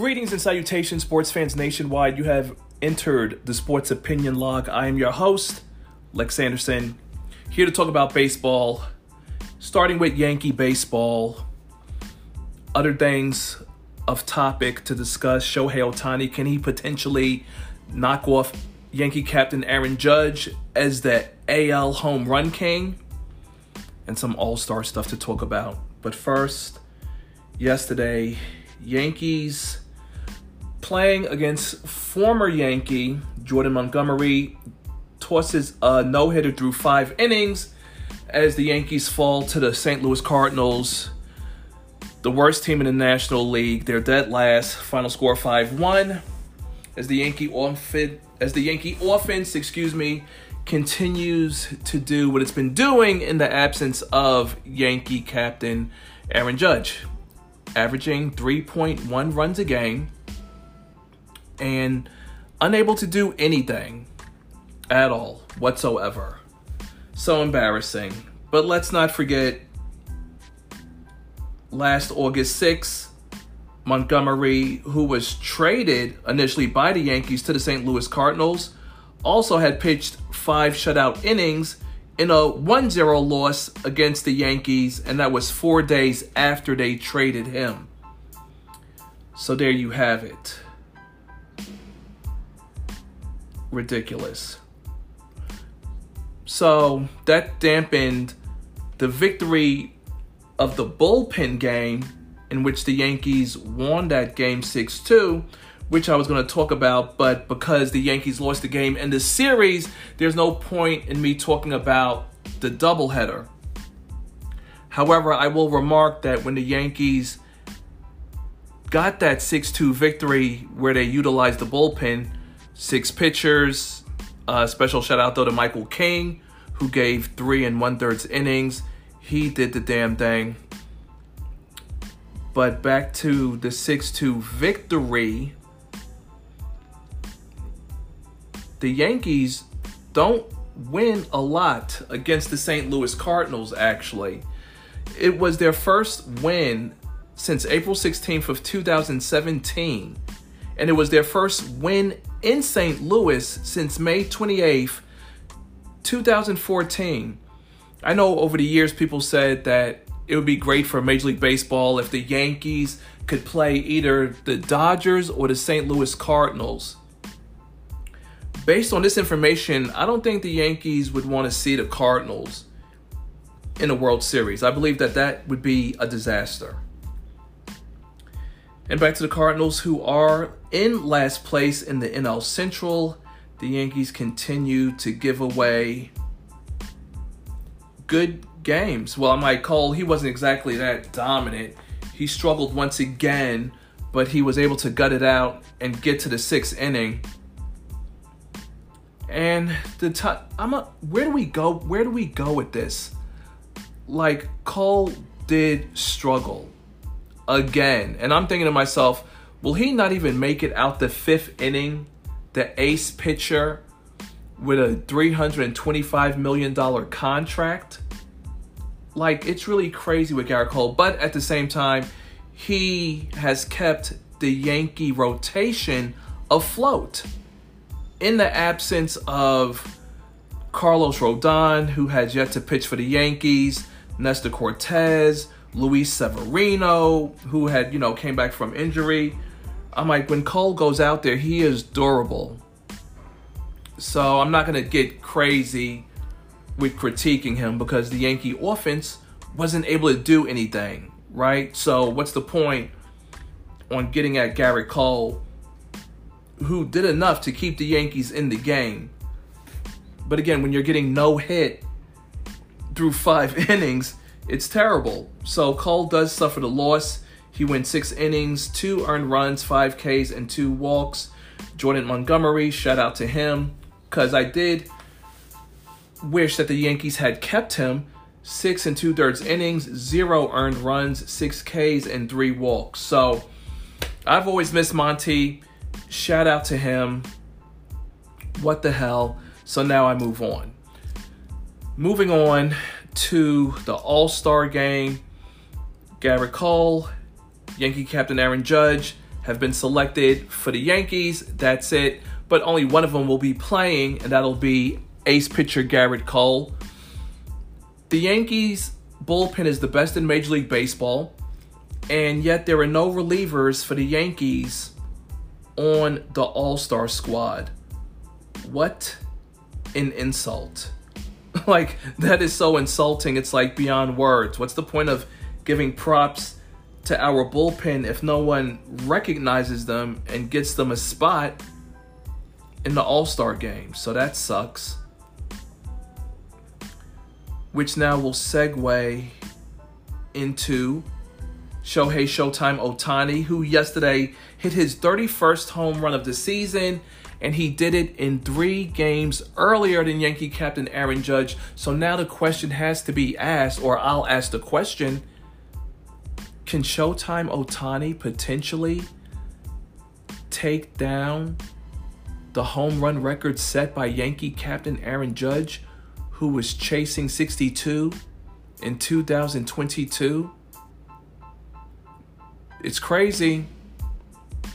Greetings and salutations, sports fans nationwide. You have entered the Sports Opinion Log. I am your host, Lex Anderson, here to talk about baseball, starting with Yankee baseball, other things of topic to discuss. Shohei Ohtani, can he potentially knock off Yankee captain Aaron Judge as the AL home run king? And some all star stuff to talk about. But first, yesterday, Yankees playing against former Yankee Jordan Montgomery tosses a no hitter through five innings as the Yankees fall to the St. Louis Cardinals, the worst team in the National League. They're dead last. Final score 5 1. As the Yankee offense, as the Yankee offense, excuse me, continues to do what it's been doing in the absence of Yankee captain Aaron Judge, averaging 3.1 runs a game and unable to do anything at all whatsoever. So embarrassing. But let's not forget last August 6th, Montgomery, who was traded initially by the Yankees to the St. Louis Cardinals, also had pitched five shutout innings in a 1 0 loss against the Yankees, and that was four days after they traded him. So there you have it. Ridiculous. So that dampened the victory of the bullpen game in which the Yankees won that game 6 2, which I was going to talk about. But because the Yankees lost the game in the series, there's no point in me talking about the doubleheader. However, I will remark that when the Yankees got that 6 2 victory where they utilized the bullpen, six pitchers, uh, special shout out though to Michael King, who gave three and one thirds innings. He did the damn thing. But back to the 6 2 victory. The Yankees don't win a lot against the St. Louis Cardinals, actually. It was their first win since April 16th of 2017, and it was their first win in St. Louis since May 28th, 2014. I know over the years people said that it would be great for Major League Baseball if the Yankees could play either the Dodgers or the St. Louis Cardinals. Based on this information, I don't think the Yankees would want to see the Cardinals in a World Series. I believe that that would be a disaster. And back to the Cardinals, who are in last place in the NL Central. The Yankees continue to give away good games. Well, I might call he wasn't exactly that dominant. He struggled once again, but he was able to gut it out and get to the sixth inning. And the t- I'm a, where do we go? Where do we go with this? Like Cole did struggle again. And I'm thinking to myself, will he not even make it out the fifth inning? The ace pitcher with a $325 million contract? Like, it's really crazy with Gerrit Cole. But at the same time, he has kept the Yankee rotation afloat in the absence of Carlos Rodon, who has yet to pitch for the Yankees, Nestor Cortes, Luis Severino, who had, you know, came back from injury. I'm like, when Cole goes out there, he is durable. So I'm not going to get crazy with critiquing him because the Yankee offense wasn't able to do anything, right? So what's the point on getting at Gerrit Cole, who did enough to keep the Yankees in the game? But again, when you're getting no hit through five innings, it's terrible. So Cole does suffer the loss. He went six innings, two earned runs, five Ks, and two walks. Jordan Montgomery, shout out to him, because I did wish that the Yankees had kept him. Six and two thirds innings, zero earned runs, six Ks, and three walks. So I've always missed Monty. Shout out to him. What the hell? So now I move on. Moving on to the All Star game. Gerrit Cole, Yankee captain Aaron Judge have been selected for the Yankees. That's it. But only one of them will be playing, and that'll be ace pitcher Gerrit Cole. The Yankees bullpen is the best in Major League Baseball, and yet there are no relievers for the Yankees on the All Star squad. What an insult! like, that is so insulting, it's like beyond words. What's the point of giving props to our bullpen if no one recognizes them and gets them a spot in the All Star game? So that sucks which now will segue into Shohei Showtime Ohtani, who yesterday hit his 31st home run of the season, and he did it in three games earlier than Yankee captain Aaron Judge. So now the question has to be asked, or I'll ask the question Can Showtime Ohtani potentially take down the home run record set by Yankee captain Aaron Judge? who was chasing 62 in 2022. It's crazy.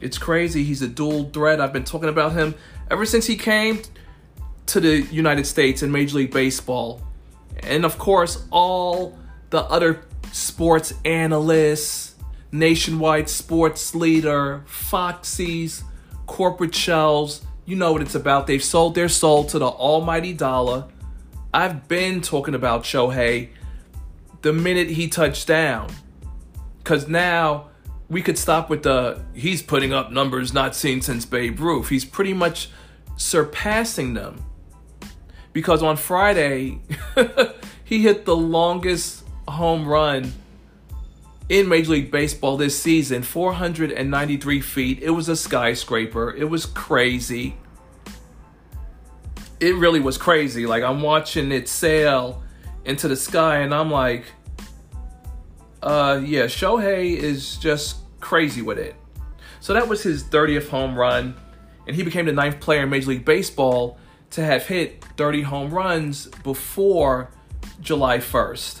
It's crazy. He's a dual threat. I've been talking about him ever since he came to the United States in Major League Baseball. And of course, all the other sports analysts, nationwide sports leader, Foxy's, corporate shelves, you know what it's about. They've sold their soul to the almighty dollar I've been talking about Shohei the minute he touched down. Because now we could stop with the he's putting up numbers not seen since Babe Ruth. He's pretty much surpassing them. Because on Friday, he hit the longest home run in Major League Baseball this season 493 feet. It was a skyscraper. It was crazy it really was crazy. Like I'm watching it sail into the sky, and I'm like, uh, yeah, Shohei is just crazy with it. So that was his 30th home run, and he became the ninth player in Major League Baseball to have hit 30 home runs before July 1st.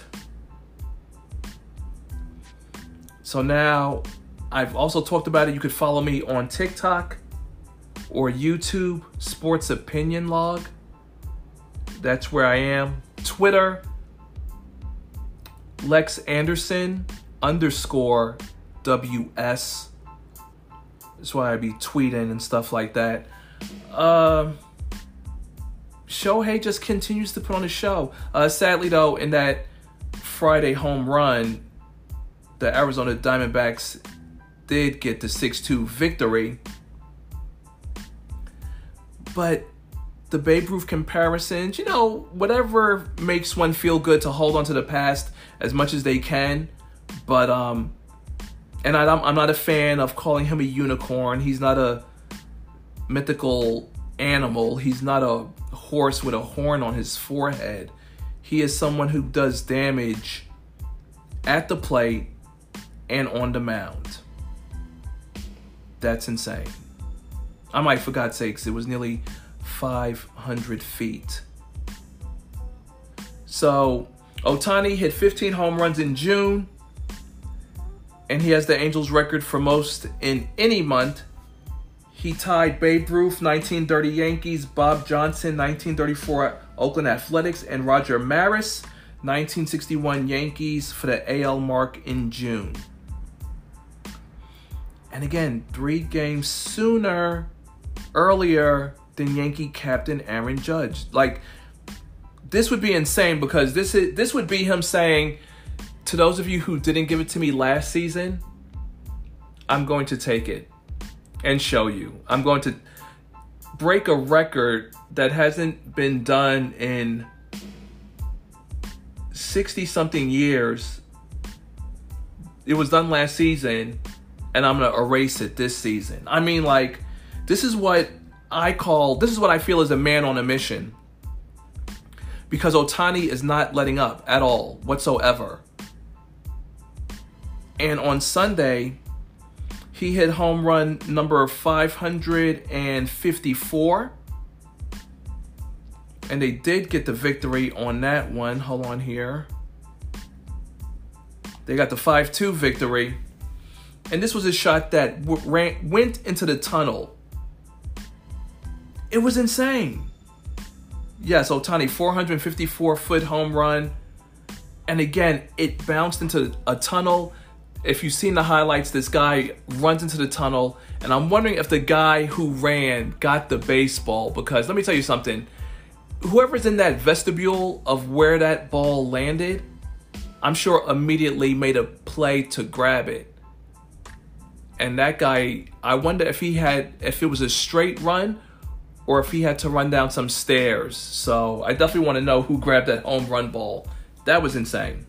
So now I've also talked about it. You could follow me on TikTok or YouTube Sports Opinion Log. That's where I am. Twitter, Lex Anderson underscore WS. That's why I be tweeting and stuff like that. Uh, Shohei just continues to put on a show. Uh, sadly, though, in that Friday home run, the Arizona Diamondbacks did get the 6 2 victory. But the Babe Ruth comparisons, you know, whatever makes one feel good to hold on to the past as much as they can. But, um, and I, I'm not a fan of calling him a unicorn. He's not a mythical animal, he's not a horse with a horn on his forehead. He is someone who does damage at the plate and on the mound. That's insane. I might, for God's sakes, it was nearly 500 feet. So, Ohtani hit 15 home runs in June, and he has the Angels record for most in any month. He tied Babe Ruth, 1930 Yankees, Bob Johnson, 1934 Oakland Athletics, and Roger Maris, 1961 Yankees for the AL mark in June. And again, three games sooner earlier than Yankee captain Aaron Judge. Like this would be insane because this is this would be him saying to those of you who didn't give it to me last season, I'm going to take it and show you. I'm going to break a record that hasn't been done in 60 something years. It was done last season and I'm going to erase it this season. I mean like this is what I call this is what I feel is a man on a mission. Because Ohtani is not letting up at all whatsoever. And on Sunday, he hit home run number 554. And they did get the victory on that one. Hold on here. They got the 5 2 victory. And this was a shot that ran, went into the tunnel. It was insane. Yes, Ohtani, 454 foot home run. And again, it bounced into a tunnel. If you've seen the highlights, this guy runs into the tunnel. And I'm wondering if the guy who ran got the baseball. Because let me tell you something whoever's in that vestibule of where that ball landed, I'm sure immediately made a play to grab it. And that guy, I wonder if he had, if it was a straight run or if he had to run down some stairs. So I definitely want to know who grabbed that home run ball. That was insane.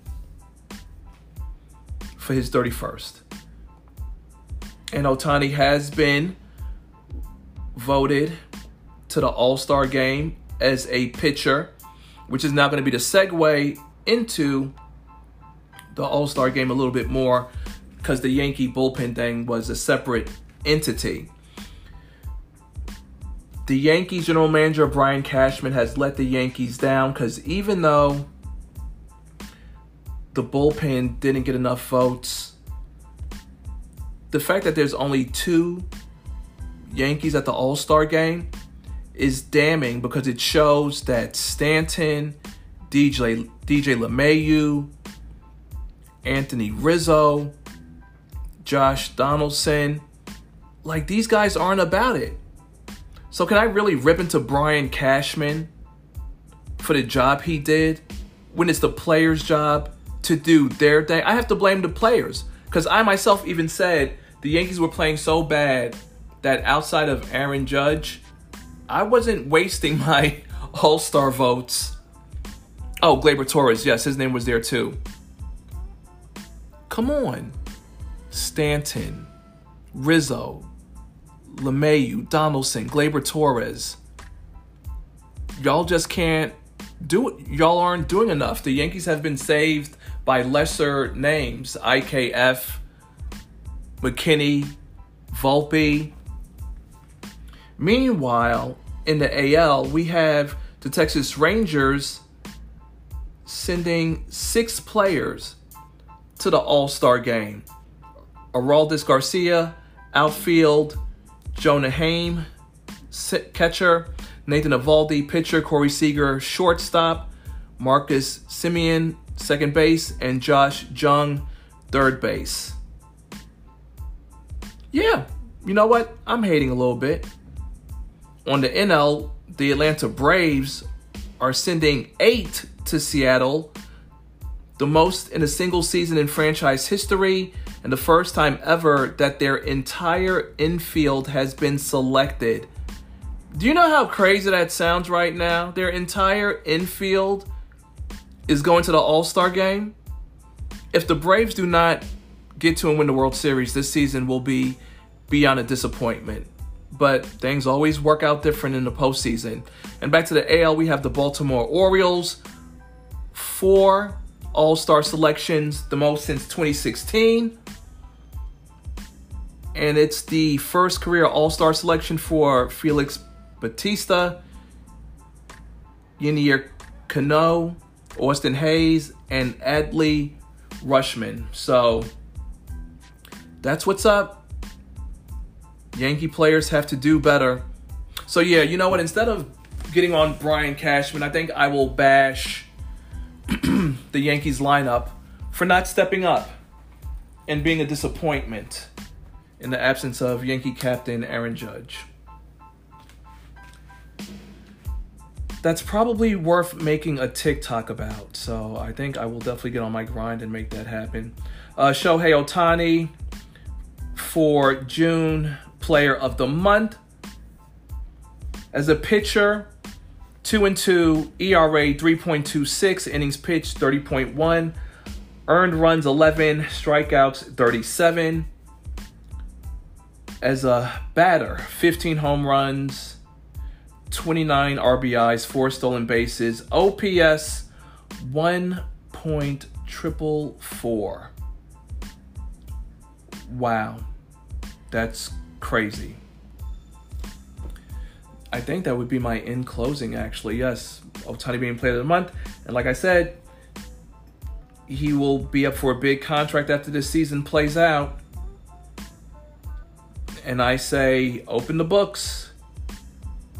For his 31st. And Ohtani has been voted to the All Star game as a pitcher, which is now going to be the segue into the All Star game a little bit more because the Yankee bullpen thing was a separate entity. The Yankees general manager Brian Cashman has let the Yankees down because even though the bullpen didn't get enough votes, the fact that there's only two Yankees at the All Star game is damning because it shows that Stanton, DJ DJ LeMahieu, Anthony Rizzo, Josh Donaldson, like these guys aren't about it. So can I really rip into Brian Cashman for the job he did when it's the players' job to do their thing? I have to blame the players because I myself even said the Yankees were playing so bad that outside of Aaron Judge, I wasn't wasting my All Star votes. Oh, Gleyber Torres, yes, his name was there too. Come on. Stanton, Rizzo, LeMahieu, Donaldson, Gleyber Torres. Y'all just can't do it. Y'all aren't doing enough. The Yankees have been saved by lesser names IKF, McKinney, Volpe, Meanwhile, in the AL, we have the Texas Rangers sending six players to the All Star game Adolis Garcia, outfield, Jonah Heim, catcher, Nathan Eovaldi, pitcher, Corey Seager, shortstop, Marcus Semien, second base, and Josh Jung, third base. Yeah, you know what? I'm hating a little bit. On the NL, the Atlanta Braves are sending eight to Seattle, the most in a single season in franchise history, and the first time ever that their entire infield has been selected. Do you know how crazy that sounds right now? Their entire infield is going to the All Star game. If the Braves do not get to and win the World Series this season, will be beyond a disappointment but things always work out different in the postseason. And back to the AL, we have the Baltimore Orioles, four All Star selections, the most since 2016. And it's the first career All Star selection for Felix Bautista, Yennier Cano, Austin Hays, and Adley Rutschman. So that's what's up. Yankee players have to do better. So yeah, you know what? Instead of getting on Brian Cashman, I think I will bash the Yankees lineup for not stepping up and being a disappointment in the absence of Yankee captain Aaron Judge. That's probably worth making a TikTok about. So I think I will definitely get on my grind and make that happen. Uh, Shohei Ohtani for June player of the month. As a pitcher, 2 and 2, ERA 3.26, innings pitched 30.1, earned runs 11, strikeouts 37. As a batter, 15 home runs, 29 RBIs, 4 stolen bases, OPS 1.444. Wow. That's crazy. I think that would be my in closing, actually. Yes, Ohtani being played of the month. And like I said, he will be up for a big contract after this season plays out. And I say open the books.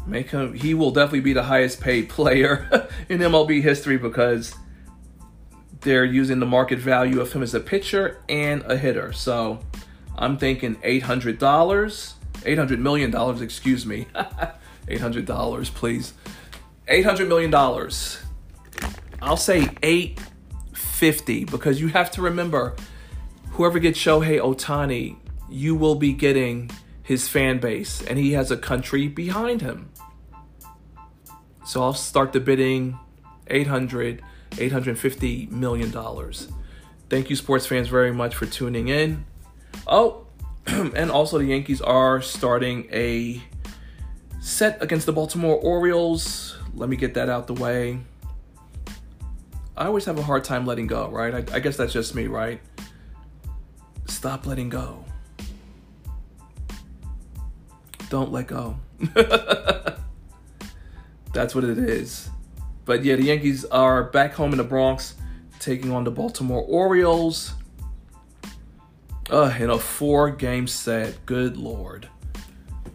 Make him he will definitely be the highest paid player in MLB history because they're using the market value of him as a pitcher and a hitter. So I'm thinking $800, $800 million, excuse me. $800, please. $800 million. I'll say 850 because you have to remember whoever gets Shohei Ohtani, you will be getting his fan base and he has a country behind him. So I'll start the bidding 800 $850 million. Thank you, sports fans, very much for tuning in. Oh, and also the Yankees are starting a set against the Baltimore Orioles. Let me get that out the way. I always have a hard time letting go, right? I, I guess that's just me, right? Stop letting go. Don't let go. that's what it is. But yeah, the Yankees are back home in the Bronx, taking on the Baltimore Orioles. Uh, in a four game set. Good lord.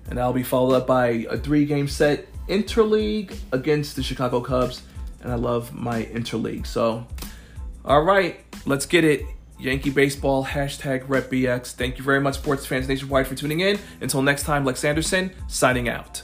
And that'll be followed up by a three game set interleague against the Chicago Cubs. And I love my interleague. So, all right, let's get it. Yankee Baseball, hashtag RepBX. Thank you very much, sports fans nationwide, for tuning in. Until next time, Lex Anderson, signing out.